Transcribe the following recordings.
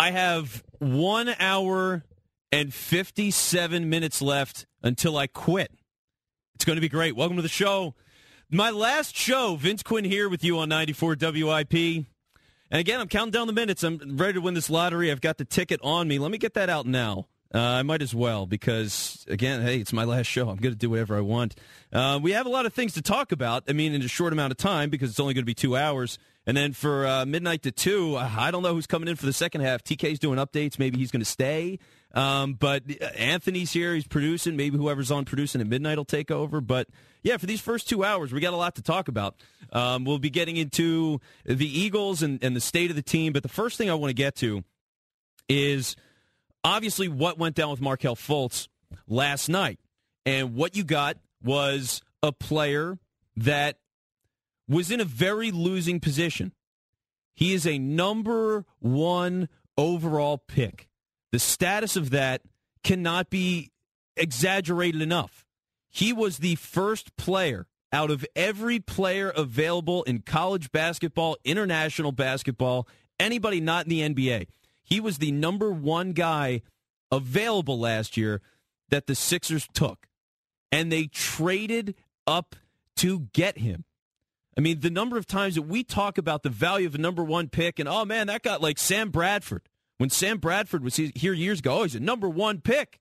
I have one hour and 57 minutes left until I quit. It's going to be great. Welcome to the show. My last show, Vince Quinn here with you on 94 WIP. And again, I'm counting down the minutes. I'm ready to win this lottery. I've got the ticket on me. Let me get that out now. Uh, I might as well because, again, hey, it's my last show. I'm going to do whatever I want. Uh, we have a lot of things to talk about. I mean, in a short amount of time because it's only going to be two hours. And then for uh, midnight to two, I don't know who's coming in for the second half. TK's doing updates. Maybe he's going to stay. Um, but Anthony's here. He's producing. Maybe whoever's on producing at midnight will take over. But yeah, for these first two hours, we got a lot to talk about. Um, we'll be getting into the Eagles and, and the state of the team. But the first thing I want to get to is obviously what went down with Markelle Fultz last night. And what you got was a player that was in a very losing position. He is a number one overall pick. The status of that cannot be exaggerated enough. He was the first player out of every player available in college basketball, international basketball, anybody not in the NBA. He was the number one guy available last year that the Sixers took. And they traded up to get him. I mean, the number of times that we talk about the value of a number one pick, and oh man, that got like Sam Bradford. When Sam Bradford was here years ago, oh, he's a number one pick.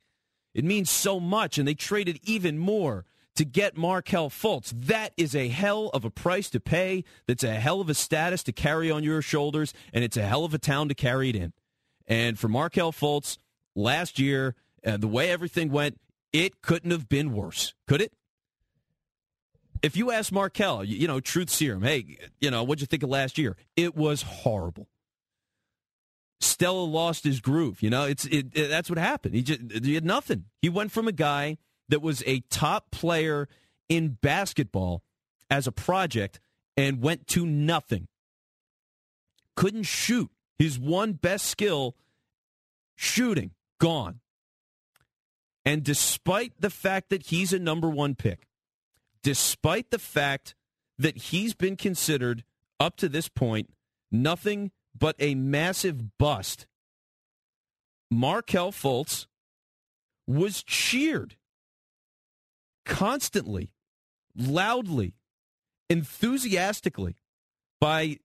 It means so much, and they traded even more to get Markelle Fultz. That is a hell of a price to pay. That's a hell of a status to carry on your shoulders, and it's a hell of a town to carry it in. And for Markelle Fultz, last year, uh, the way everything went, it couldn't have been worse, could it? If you ask Markelle, you, you know, truth serum, hey, you know, what'd you think of last year? It was horrible. Stella lost his groove. You know, it's it, it, that's what happened. He just he had nothing. He went from a guy that was a top player in basketball as a project and went to nothing. Couldn't shoot. His one best skill, shooting, gone. And despite the fact that he's a number one pick, despite the fact that he's been considered up to this point nothing but a massive bust, Markelle Fultz was cheered constantly, loudly, enthusiastically by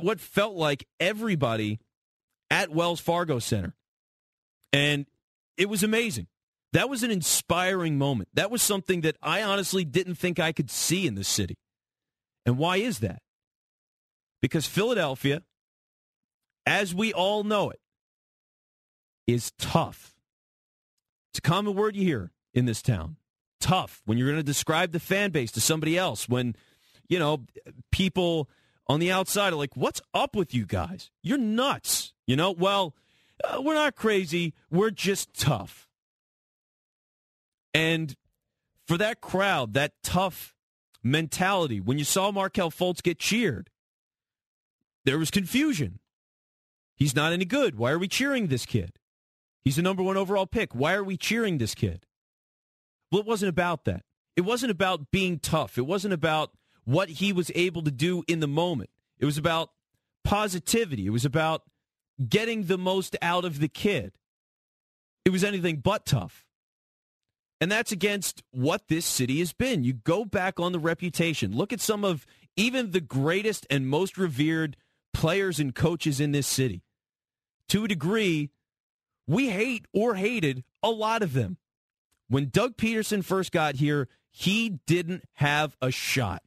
what felt like everybody at Wells Fargo Center. And it was amazing. That was an inspiring moment. That was something that I honestly didn't think I could see in this city. And why is that? Because Philadelphia, as we all know it, is tough. It's a common word you hear in this town. Tough. When you're going to describe the fan base to somebody else, when, you know, people on the outside are like, what's up with you guys? You're nuts. You know, well, uh, we're not crazy. We're just tough. And for that crowd, that tough mentality, when you saw Markelle Fultz get cheered, there was confusion. He's not any good. Why are we cheering this kid? He's the number one overall pick. Why are we cheering this kid? Well, it wasn't about that. It wasn't about being tough. It wasn't about what he was able to do in the moment. It was about positivity. It was about getting the most out of the kid. It was anything but tough. And that's against what this city has been. You go back on the reputation. Look at some of even the greatest and most revered players and coaches in this city. To a degree, we hate or hated a lot of them. When Doug Pederson first got here, he didn't have a shot.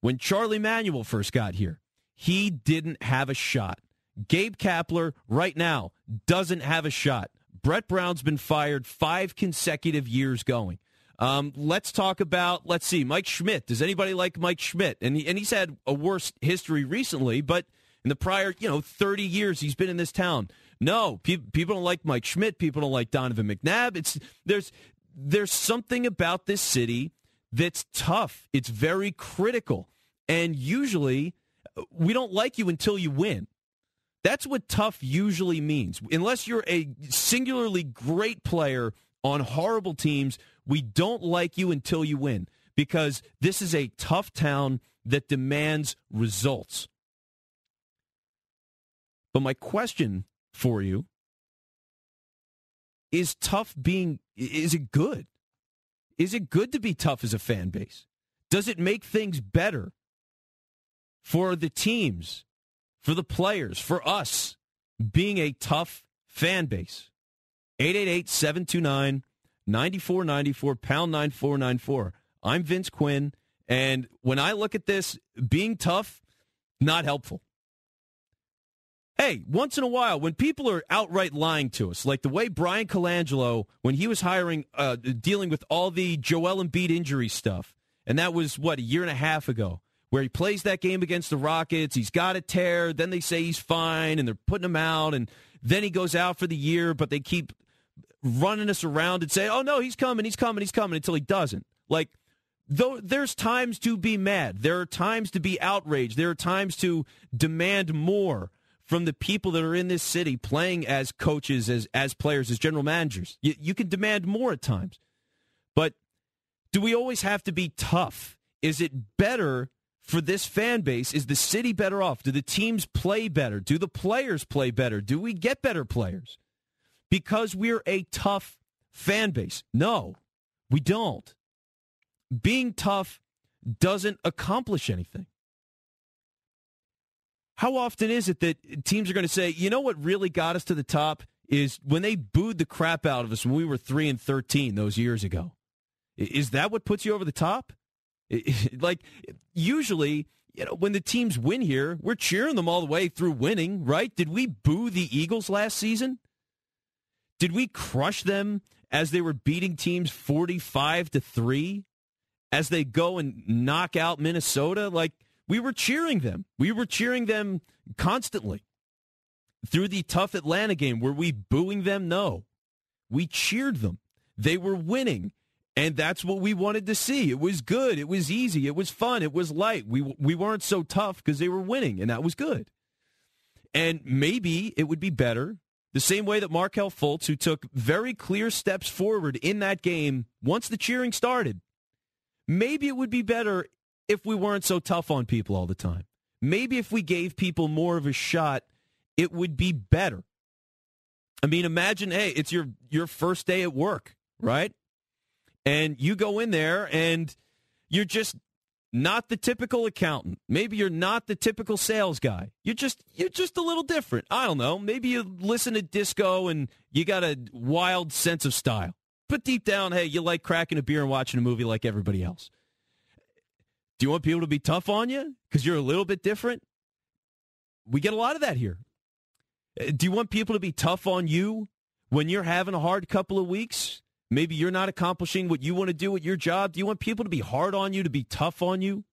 When Charlie Manuel first got here, he didn't have a shot. Gabe Kapler, right now, doesn't have a shot. Brett Brown's been fired five consecutive years going. Um, let's talk about, let's see, Mike Schmidt. Does anybody like Mike Schmidt? And, he, and he's had a worse history recently, but in the prior, you know, 30 years he's been in this town. No, pe- people don't like Mike Schmidt. People don't like Donovan McNabb. It's there's there's something about this city that's tough. It's very critical, and usually we don't like you until you win. That's what tough usually means. Unless you're a singularly great player on horrible teams, we don't like you until you win because this is a tough town that demands results. But my question for you is tough being is it good? Is it good to be tough as a fan base? Does it make things better for the teams, for the players, for us being a tough fan base? 888 729 9494, pound 9494. I'm Vince Quinn. And when I look at this, being tough, not helpful. Hey, once in a while, when people are outright lying to us, like the way Bryan Colangelo, when he was hiring, uh, dealing with all the Joel Embiid injury stuff, and that was, what, a year and a half ago, where he plays that game against the Rockets, he's got a tear, then they say he's fine, and they're putting him out, and then he goes out for the year, but they keep running us around and say, oh, no, he's coming, he's coming, he's coming, until he doesn't. Like, though there's times to be mad. There are times to be outraged. There are times to demand more from the people that are in this city playing as coaches as as players as general managers. You, you can demand more at times. But do we always have to be tough? Is it better for this fan base is the city better off do the teams play better do the players play better do we get better players because we're a tough fan base no we don't being tough doesn't accomplish anything. How often is it that teams are going to say, you know what really got us to the top is when they booed the crap out of us when we were 3 and 13 those years ago? Is that what puts you over the top? like, usually, you know, when the teams win here, we're cheering them all the way through winning, right? Did we boo the Eagles last season? Did we crush them as they were beating teams 45 to 3? as they go and knock out Minnesota. Like we were cheering them. We were cheering them constantly. Through the tough Atlanta game, were we booing them? No. We cheered them. They were winning. And that's what we wanted to see. It was good. It was easy. It was fun. It was light. We we weren't so tough because they were winning, and that was good. And maybe it would be better the same way that Markelle Fultz, who took very clear steps forward in that game once the cheering started, Maybe it would be better if we weren't so tough on people all the time. Maybe if we gave people more of a shot, it would be better. I mean, imagine, hey, it's your your first day at work, right? And you go in there and you're just not the typical accountant. Maybe you're not the typical sales guy. You're just you're just a little different. I don't know. Maybe you listen to disco and you got a wild sense of style. But deep down, hey, you like cracking a beer and watching a movie like everybody else. Do you want people to be tough on you because you're a little bit different? We get a lot of that here. Uh, do you want people to be tough on you when you're having a hard couple of weeks? Maybe you're not accomplishing what you want to do at your job. Do you want people to be hard on you, to be tough on you?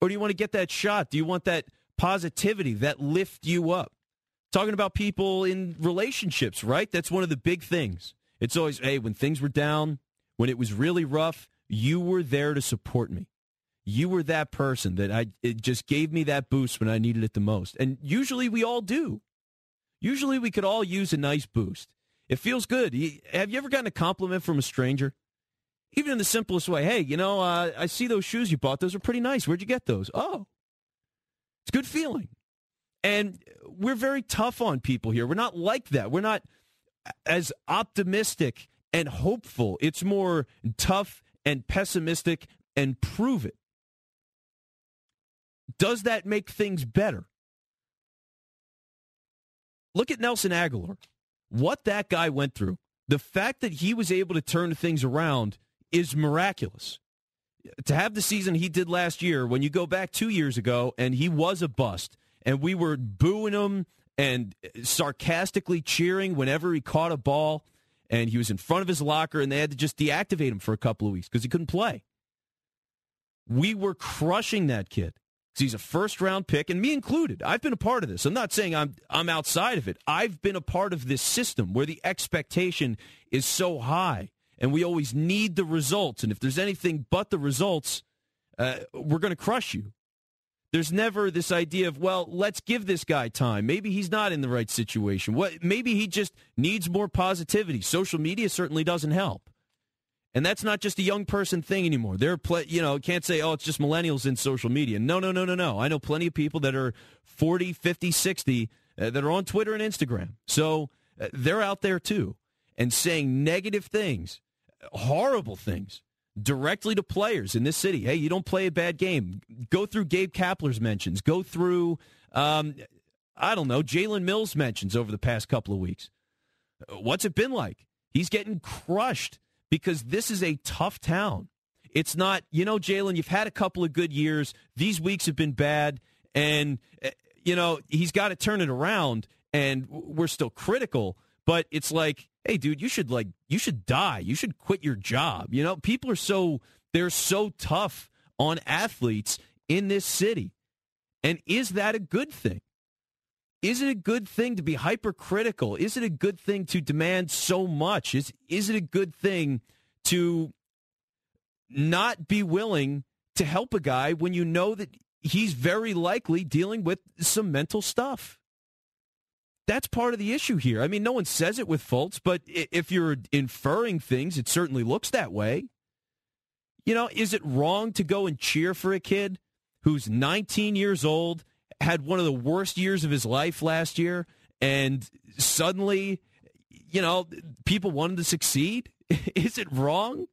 Or do you want to get that shot? Do you want that positivity, that lift you up? Talking about people in relationships, right? That's one of the big things. It's always, hey, when things were down, when it was really rough, you were there to support me. You were that person that I it just gave me that boost when I needed it the most. And usually we all do. Usually we could all use a nice boost. It feels good. Have you ever gotten a compliment from a stranger? Even in the simplest way. Hey, you know, uh, I see those shoes you bought. Those are pretty nice. Where'd you get those? Oh, it's a good feeling. And we're very tough on people here. We're not like that. We're not as optimistic and hopeful. It's more tough and pessimistic and prove it. Does that make things better? Look at Nelson Agholor. What that guy went through. The fact that he was able to turn things around is miraculous. To have the season he did last year, when you go back two years ago and he was a bust, and we were booing him and sarcastically cheering whenever he caught a ball and he was in front of his locker and they had to just deactivate him for a couple of weeks because he couldn't play. We were crushing that kid. He's a first round pick, and me included. I've been a part of this. I'm not saying I'm I'm outside of it. I've been a part of this system where the expectation is so high, and we always need the results. And if there's anything but the results, uh, we're going to crush you. There's never this idea of well, let's give this guy time. Maybe he's not in the right situation. What? Maybe he just needs more positivity. Social media certainly doesn't help. And that's not just a young person thing anymore. They're, you know, can't say, oh, it's just millennials in social media. No, no, no, no, no. I know plenty of people that are 40, 50, 60 uh, that are on Twitter and Instagram. So uh, they're out there too and saying negative things, horrible things directly to players in this city. Hey, you don't play a bad game. Go through Gabe Kapler's mentions. Go through, um, I don't know, Jalen Mills mentions over the past couple of weeks. What's it been like? He's getting crushed because this is a tough town. It's not, you know, Jalen, you've had a couple of good years. These weeks have been bad. And, eh, you know, he's got to turn it around. And we're still critical. But it's like, hey, dude, you should, like, you should die. You should quit your job. You know, people are so, they're so tough on athletes in this city. And is that a good thing? Is it a good thing to be hypercritical? Is it a good thing to demand so much? Is is it a good thing to not be willing to help a guy when you know that he's very likely dealing with some mental stuff? That's part of the issue here. I mean, no one says it with Fultz, but if you're inferring things, it certainly looks that way. You know, is it wrong to go and cheer for a kid who's 19 years old had one of the worst years of his life last year, and suddenly, you know, people wanted to succeed? Is it wrong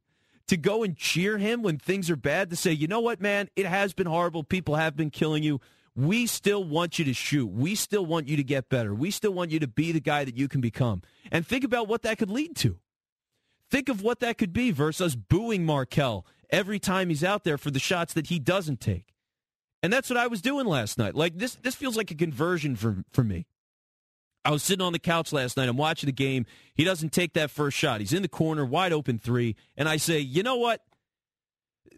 to go and cheer him when things are bad? To say, you know what, man, it has been horrible. People have been killing you. We still want you to shoot. We still want you to get better. We still want you to be the guy that you can become. And think about what that could lead to. Think of what that could be versus booing Markelle every time he's out there for the shots that he doesn't take. And that's what I was doing last night. Like this this feels like a conversion for for me. I was sitting on the couch last night. I'm watching the game. He doesn't take that first shot. He's in the corner, wide open three. And I say, you know what?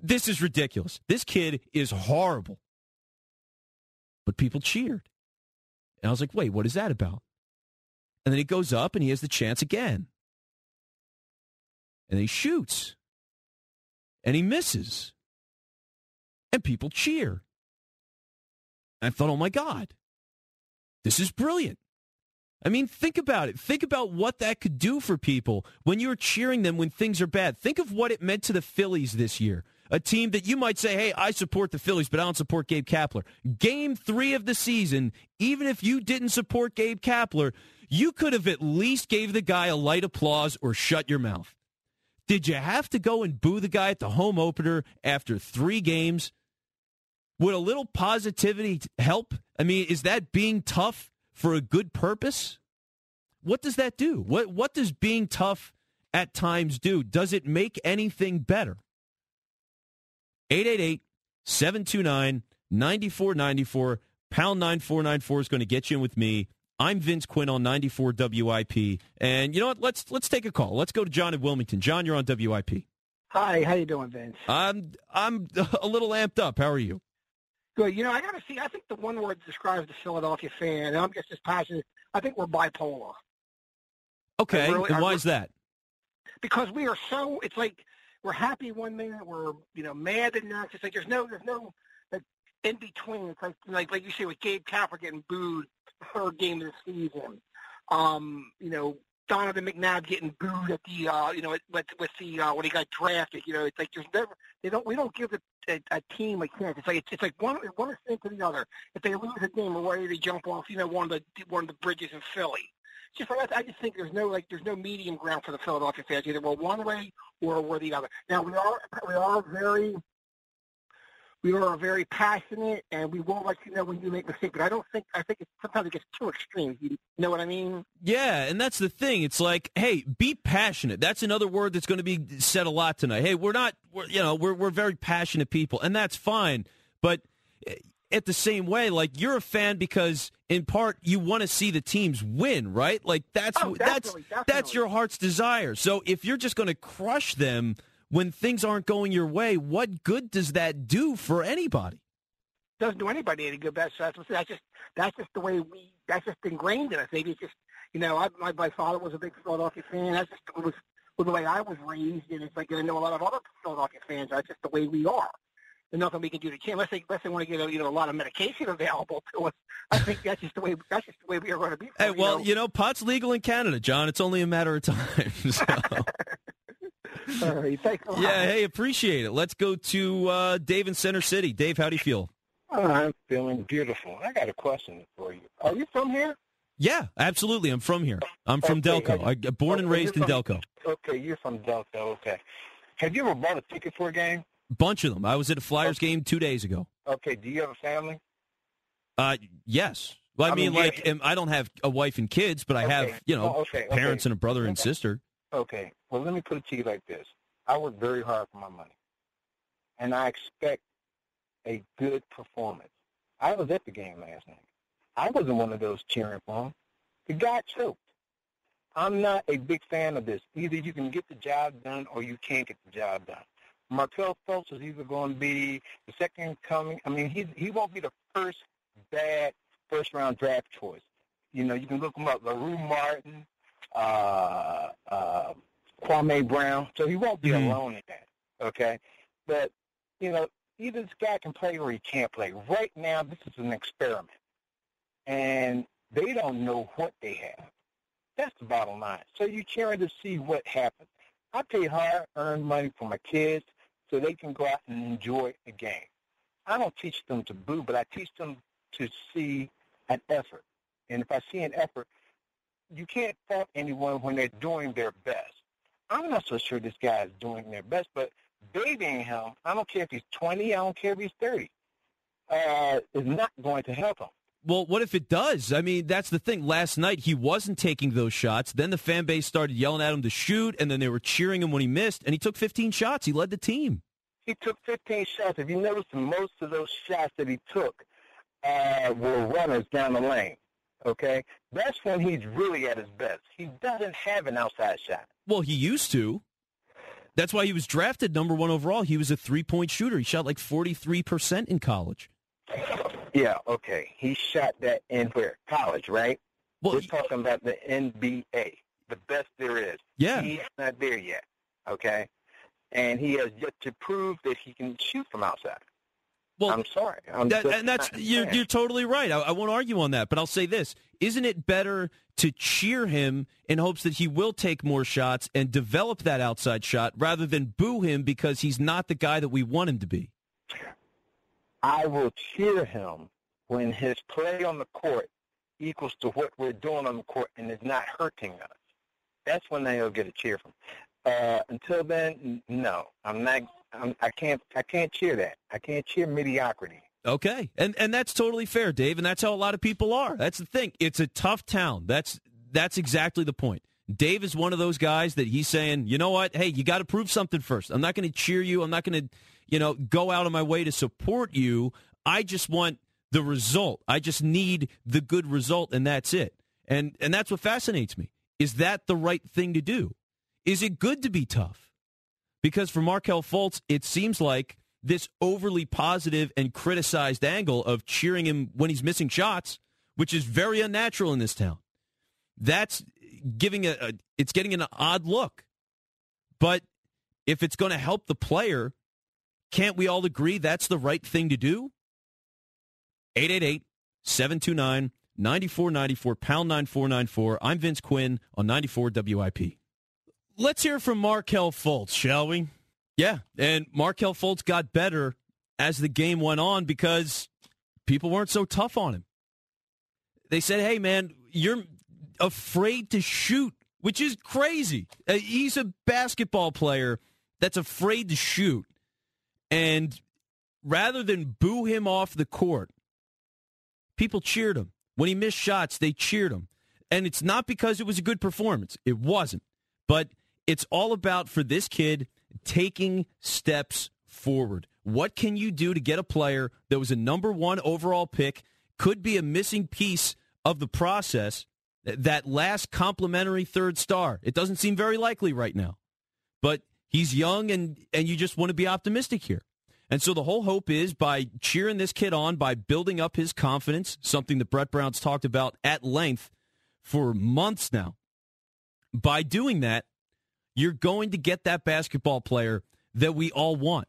This is ridiculous. This kid is horrible. But people cheered. And I was like, wait, what is that about? And then he goes up and he has the chance again. And he shoots. And he misses. And people cheer. I thought, oh my God, this is brilliant. I mean, think about it. Think about what that could do for people when you're cheering them when things are bad. Think of what it meant to the Phillies this year. A team that you might say, hey, I support the Phillies, but I don't support Gabe Kapler. Game three of the season, even if you didn't support Gabe Kapler, you could have at least gave the guy a light applause or shut your mouth. Did you have to go and boo the guy at the home opener after three games? Would a little positivity help? I mean, is that being tough for a good purpose? What does that do? What what does being tough at times do? Does it make anything better? 888 729 9494 pound 9494 is going to get you in with me. I'm Vince Quinn on 94 WIP. And you know what? Let's let's take a call. Let's go to John in Wilmington. John, you're on WIP. Hi, how you doing, Vince? I'm I'm a little amped up. How are you? Good. You know, I got to see. I think the one word describes the Philadelphia fan, and I'm just as passionate. I think we're bipolar. Okay. Really, and why is that? Because we are so. It's like we're happy one minute, we're you know mad the next. It's like there's no there's no like, in between. It's like like like you say with Gabe Kapler getting booed the third game of the season. Um, you know, Donovan McNabb getting booed at the uh, you know with with the uh, when he got drafted. You know, it's like there's never they don't we don't give a, a, team a chance. It's like it's, it's like one one thing to the other. If they lose a game, we're ready to jump off you know one of the one of the bridges in Philly. Just I just think there's no like there's no medium ground for the Philadelphia fans. Either we're one way or we're the other. Now we are we are very we are very passionate, and we won't let you know when you make mistakes. But I don't think I think it's, sometimes it gets too extreme. You know what I mean? Yeah, and that's the thing. It's like, hey, be passionate. That's another word that's going to be said a lot tonight. Hey, we're not, we're, you know, we're we're very passionate people, and that's fine. But eh, at the same way, like you're a fan because in part you want to see the teams win, right? Like that's oh, that's definitely. that's your heart's desire. So if you're just going to crush them when things aren't going your way, what good does that do for anybody? doesn't do anybody any good. That's that's that's just that's just the way we that's just ingrained in us. Maybe it's just you know I, my my father was a big Philadelphia fan. That's just it was, was the way I was raised, and it's like I know a lot of other Philadelphia fans. That's just the way we are. There's nothing we can do to change. Unless they, unless they want to get a, you know a lot of medication available to us. I think that's just the way that's just the way we are going to be. Hey, you well, know. you know, pot's legal in Canada, John. It's only a matter of time. So. All right, thanks a lot. yeah, hey, appreciate it. Let's go to uh, Dave in Center City. Dave, how do you feel? I'm feeling beautiful. I got a question for you. Are you from here? Yeah, absolutely. I'm from here. I'm from Okay, Delco. have I, you- born and okay, raised in you're Delco. Okay, you're from Delco. Okay. Have you ever bought a ticket for a game? Bunch of them. I was at a Flyers game two days ago. Okay. Do you have a family? Uh, yes. Well, I, I mean, mean, like, yeah. um, I don't have a wife and kids, but I have, you know, Oh, okay, okay. parents and a brother and sister. Okay. Well, let me put it to you like this. I work very hard for my money, and I expect a good performance. I was at the game last night. I wasn't one of those cheering for him. The guy choked. I'm not a big fan of this. Either you can get the job done or you can't get the job done. Markelle Fultz is either going to be the second coming. I mean, he he won't be the first bad first round draft choice. You know, you can look him up. LaRue Martin, uh, uh, Kwame Brown. So he won't be Mhm. alone in that. Okay, but you know, either this guy can play or he can't play. Right now, this is an experiment, and they don't know what they have. That's the bottom line. So you're cheering to see what happens. I pay hard earned money for my kids so they can go out and enjoy a game. I don't teach them to boo, but I teach them to see an effort. And if I see an effort, you can't fault anyone when they're doing their best. I'm not so sure this guy is doing their best, but babying him, I don't care if he's 20, I don't care if he's 30, uh, is not going to help him. Well, what if it does? I mean, that's the thing. Last night, he wasn't taking those shots. Then the fan base started yelling at him to shoot, and then they were cheering him when he missed, and he took 15 shots. He led the team. He took 15 shots. If you notice, most of those shots that he took uh, were runners down the lane. Okay, that's when he's really at his best. He doesn't have an outside shot. Well, he used to. That's why he was drafted number one overall. He was a three point shooter. He shot like 43% in college. Yeah, okay. He shot that in where college, right? Well, We're talking about the NBA, the best there is. yeah. He's not there yet. Okay, and he has yet to prove that he can shoot from outside. Well, I'm sorry. I'm That, and that's you're, you're totally right. I, I won't argue on that, but I'll say this: Isn't it better to cheer him in hopes that he will take more shots and develop that outside shot rather than boo him because he's not the guy that we want him to be? I will cheer him when his play on the court equals to what we're doing on the court and is not hurting us. That's when they'll get a cheer from. Uh, until then, no, I'm not. I'm, I can't. I can't cheer that. I can't cheer mediocrity. Okay, and and that's totally fair, Dave, and that's how a lot of people are. That's the thing. It's a tough town. That's that's exactly the point. Dave is one of those guys that he's saying, you know what? Hey, you got to prove something first. I'm not going to cheer you. I'm not going to, you know, go out of my way to support you. I just want the result. I just need the good result, and that's it. And and that's what fascinates me. Is that the right thing to do? Is it good to be tough? Because for Markelle Fultz, it seems like this overly positive and criticized angle of cheering him when he's missing shots, which is very unnatural in this town. That's giving a, a it's getting an odd look. But if it's going to help the player, can't we all agree that's the right thing to do? 888 729 9494 pound 9494. I'm Vince Quinn on 94 WIP. Let's hear from Markelle Fultz, shall we? Yeah, and Markelle Fultz got better as the game went on because people weren't so tough on him. They said, "Hey, man, you're afraid to shoot," which is crazy. Uh, he's a basketball player that's afraid to shoot, and rather than boo him off the court, people cheered him when he missed shots. They cheered him, and it's not because it was a good performance. It wasn't, but it's all about for this kid taking steps forward. What can you do to get a player that was a number one overall pick, could be a missing piece of the process, that last complementary third star? It doesn't seem very likely right now, but he's young and, and you just want to be optimistic here. And so the whole hope is by cheering this kid on, by building up his confidence, something that Brett Brown's talked about at length for months now. By doing that, you're going to get that basketball player that we all want.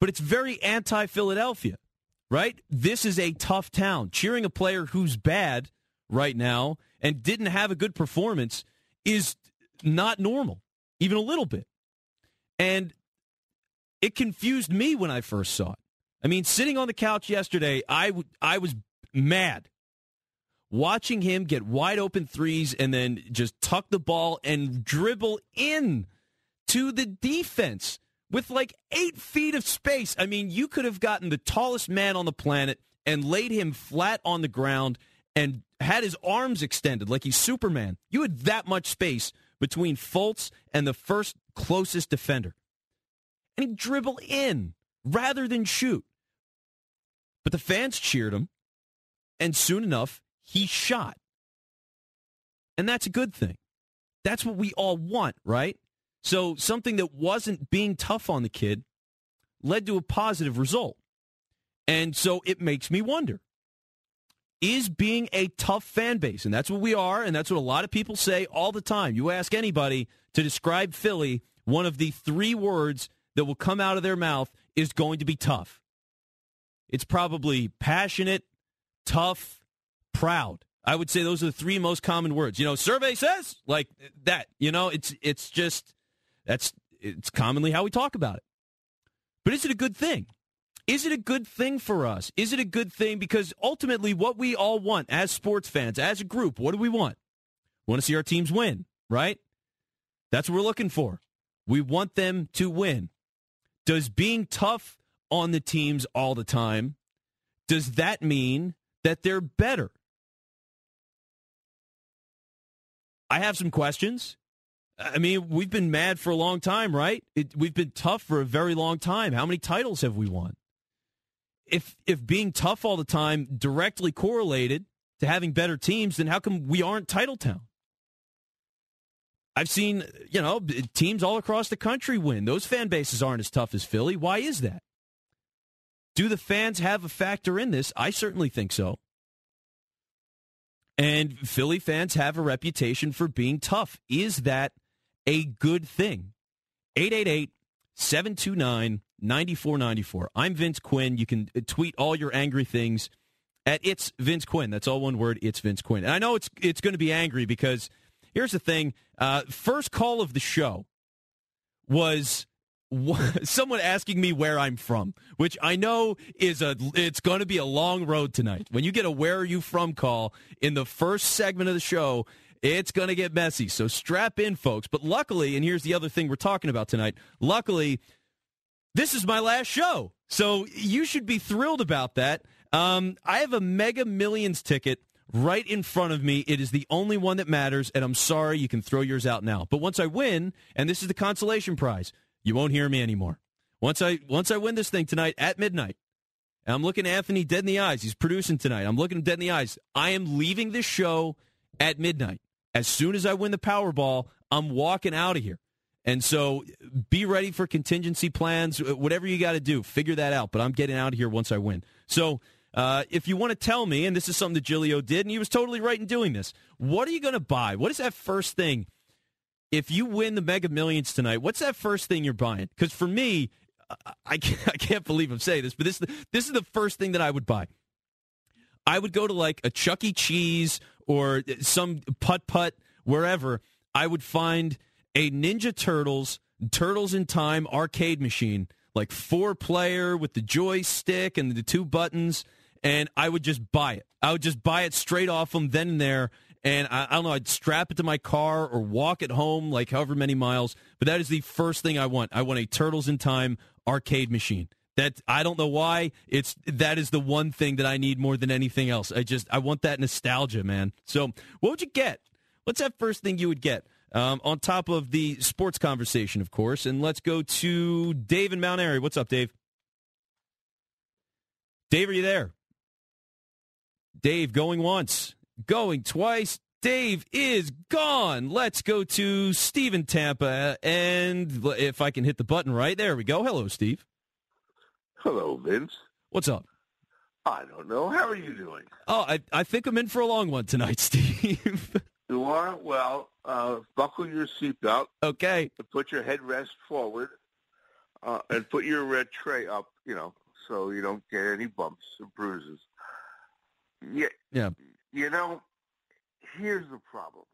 But it's very anti Philadelphia, right? This is a tough town. Cheering a player who's bad right now and didn't have a good performance is not normal, even a little bit. And it confused me when I first saw it. I mean, sitting on the couch yesterday, I, w- I was mad watching him get wide open threes and then just tuck the ball and dribble in to the defense with like eight feet of space. I mean, you could have gotten the tallest man on the planet and laid him flat on the ground and had his arms extended like he's Superman. You had that much space between Fultz and the first closest defender. And he dribble in rather than shoot. But the fans cheered him, and soon enough, he shot. And that's a good thing. That's what we all want, right? So something that wasn't being tough on the kid led to a positive result. And so it makes me wonder is being a tough fan base, and that's what we are, and that's what a lot of people say all the time. You ask anybody to describe Philly, one of the three words that will come out of their mouth is going to be tough. It's probably passionate, tough, proud. I would say those are the three most common words. You know, survey says like that. You know, it's it's just that's it's commonly how we talk about it. But is it a good thing? Is it a good thing for us? Is it a good thing? Because ultimately, what we all want as sports fans, as a group, what do we want? We want to see our teams win, right? That's what we're looking for. We want them to win. Does being tough on the teams all the time, does that mean that they're better? I have some questions. I mean, we've been mad for a long time, right? It, we've been tough for a very long time. How many titles have we won? If if being tough all the time directly correlated to having better teams, then how come we aren't title town? I've seen, you know, teams all across the country win. Those fan bases aren't as tough as Philly. Why is that? Do the fans have a factor in this? I certainly think so. And Philly fans have a reputation for being tough. Is that a good thing? 888 729 9494. I'm Vince Quinn. You can uh, tweet all your angry things at It's Vince Quinn. That's all one word. It's Vince Quinn. And I know it's it's going to be angry because here's the thing. Uh, first call of the show was someone asking me where I'm from, which I know is a it's going to be a long road tonight. When you get a where are you from call in the first segment of the show, it's going to get messy. So strap in folks. But luckily, and here's the other thing we're talking about tonight. Luckily, this is my last show. So you should be thrilled about that. Um, I have a Mega Millions ticket right in front of me. It is the only one that matters, and I'm sorry you can throw yours out now. But once I win, and this is the consolation prize, you won't hear me anymore. Once I once I win this thing tonight at midnight, and I'm looking Anthony dead in the eyes. He's producing tonight. I'm looking him dead in the eyes. I am leaving this show at midnight. As soon as I win the Powerball, I'm walking out of here. And so be ready for contingency plans, whatever you got to do, figure that out. But I'm getting out of here once I win. So uh, if you want to tell me, and this is something that Giglio did, and he was totally right in doing this, what are you going to buy? What is that first thing? If you win the Mega Millions tonight, what's that first thing you're buying? Because for me, I can't, I can't believe I'm saying this, but this this is the first thing that I would buy. I would go to like a Chuck E. Cheese or some putt putt wherever. I would find a Ninja Turtles Turtles in Time arcade machine, like four player with the joystick and the two buttons, and I would just buy it. I would just buy it straight off them then and there. And I, I don't know, I'd strap it to my car or walk it home, like however many miles. But that is the first thing I want. I want a Turtles in Time arcade machine. That I don't know why it's that is the one thing that I need more than anything else. I just I want that nostalgia, man. So what would you get? What's that first thing you would get? Um, on top of the sports conversation, of course. And let's go to Dave in Mount Airy. What's up, Dave? Dave, are you there? Dave going once, going twice. Dave is gone. Let's go to Steve in Tampa. And if I can hit the button right, there we go. Hello, Steve. Hello, Vince. What's up? I don't know. How are you doing? Oh, I, I think I'm in for a long one tonight, Steve. You are? Well, uh, buckle your seatbelt okay. put your headrest forward uh, and put your red tray up, you know, so you don't get any bumps and bruises. Yeah. Yeah. You know, here's the problem.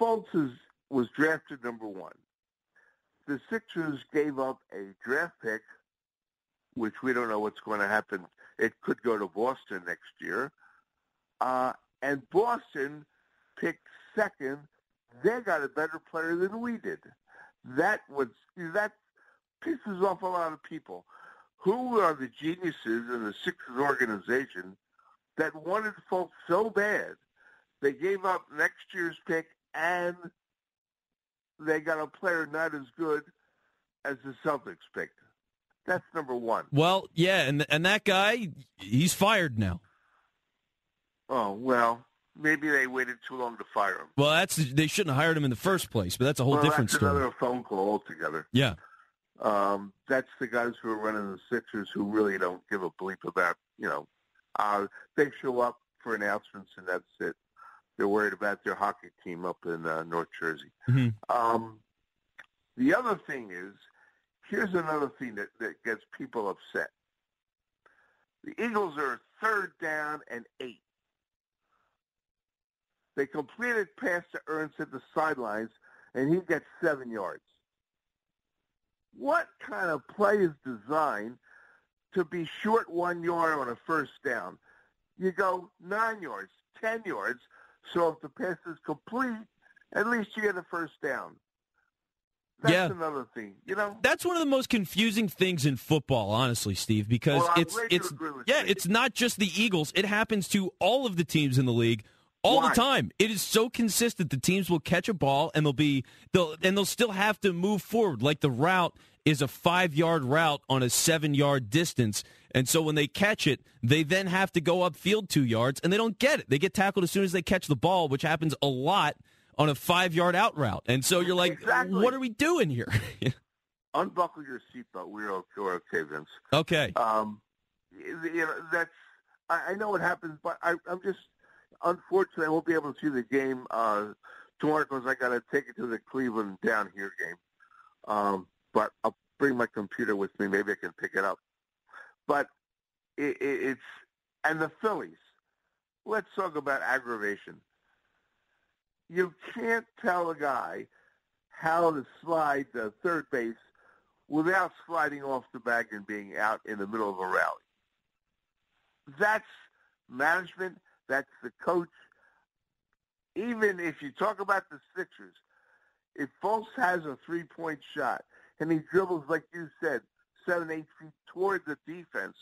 Fultz is, was drafted number one. The Sixers gave up a draft pick, which we don't know what's going to happen. It could go to Boston next year. Uh, and Boston picked second. They got a better player than we did. That was that pisses off a lot of people. Who are the geniuses in the Sixers organization that wanted Fultz so bad they gave up next year's pick and they got a player not as good as the Celtics picked. That's number one. Well, yeah, and and that guy, he's fired now. Oh well, maybe they waited too long to fire him. Well, that's they shouldn't have hired him in the first place, but that's a whole well, different that's story. another phone call altogether. Yeah. Um, that's the guys who are running the Sixers who really don't give a bleep about, you know, uh, they show up for announcements and that's it. They're worried about their hockey team up in uh, North Jersey. Mhm. Um, the other thing is, here's another thing that, that gets people upset. The Eagles are third down and eight. They completed pass to Ertz at the sidelines, and he gets seven yards. What kind of play is designed to be short one yard on a first down? You go nine yards, ten yards, so if the pass is complete, at least you get a first down. That's Yeah. another thing. You know, That's one of the most confusing things in football, honestly, Steve, because Well, it's it's yeah, it's not just the Eagles. It happens to all of the teams in the league all Why? the time. It is so consistent. The teams will catch a ball and they'll be they'll and they'll still have to move forward. Like the route is a five yard route on a seven yard distance. And so when they catch it, they then have to go upfield two yards and they don't get it. They get tackled as soon as they catch the ball, which happens a lot on a five yard out route. And so you're like, Exactly. what are we doing here? unbuckle your seatbelt. We're okay, Vince. okay. Um, you know, that's I, I know what happens, but I, I'm just unfortunately I won't be able to see the game uh, tomorrow because I got to take it to the Cleveland down here game. Um, but I'll bring my computer with me. Maybe I can pick it up. But it, it, it's and the Phillies. Let's talk about aggravation. You can't tell a guy how to slide the third base without sliding off the bag and being out in the middle of a rally. That's management. That's the coach. Even if you talk about the Sixers, if Fultz has a three-point shot and he dribbles, like you said, seven, eight feet toward the defense,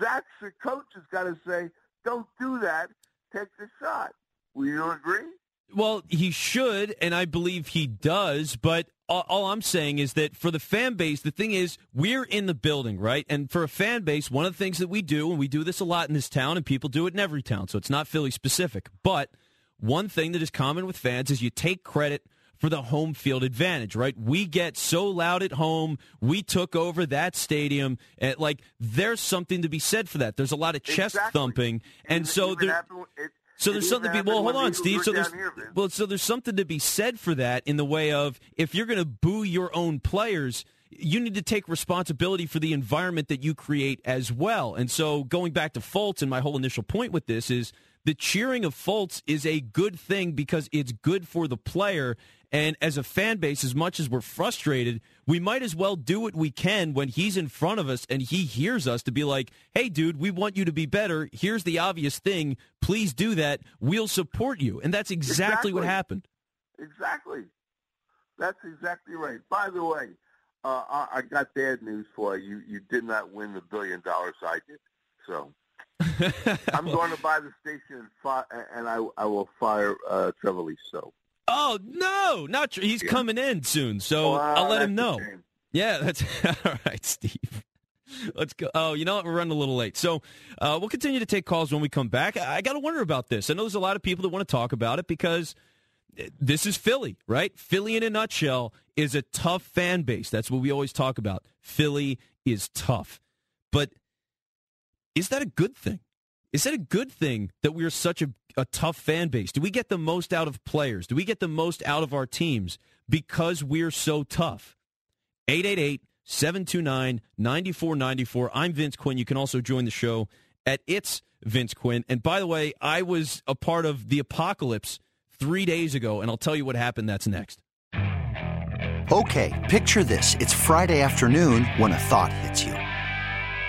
that's the coach has got to say, don't do that. Take the shot. Will you agree? Well, he should, and I believe he does. But all, all I'm saying is that for the fan base, the thing is, we're in the building, right? And for a fan base, one of the things that we do, and we do this a lot in this town, and people do it in every town, so it's not Philly specific. But one thing that is common with fans is you take credit for the home field advantage, right? We get so loud at home. We took over that stadium. And like, there's something to be said for that. There's a lot of chest Exactly. thumping. And Even- so there, happened- it- so it there's something to be well. Hold on, Steve. So there's here, well, so there's something to be said for that in the way of if you're going to boo your own players, you need to take responsibility for the environment that you create as well. And so going back to Fultz, and my whole initial point with this is the cheering of Fultz is a good thing because it's good for the player. And as a fan base, as much as we're frustrated, we might as well do what we can when he's in front of us and he hears us to be like, hey, dude, we want you to be better. Here's the obvious thing. Please do that. We'll support you. And that's exactly, what happened. Exactly. That's exactly right. By the way, uh, I, I got bad news for you. You did not win the billion dollars I did. So I'm going to buy the station and, fi- and I, I will fire uh, Trevor Lee. So oh, no, not true. He's Yeah. coming in soon. So Well, I'll let him know. Yeah, that's all right, Steve. Let's go. Oh, you know what? We're running a little late. So uh, we'll continue to take calls when we come back. I, I got to wonder about this. I know there's a lot of people that want to talk about it because this is Philly, right? Philly in a nutshell is a tough fan base. That's what we always talk about. Philly is tough. But is that a good thing? Is that a good thing that we're such a, a tough fan base? Do we get the most out of players? Do we get the most out of our teams because we're so tough? 888 729 9494. I'm Vince Quinn. You can also join the show at It's Vince Quinn. And by the way, I was a part of the apocalypse three days ago, and I'll tell you what happened. That's next. Okay, picture this. It's Friday afternoon when a thought hits you.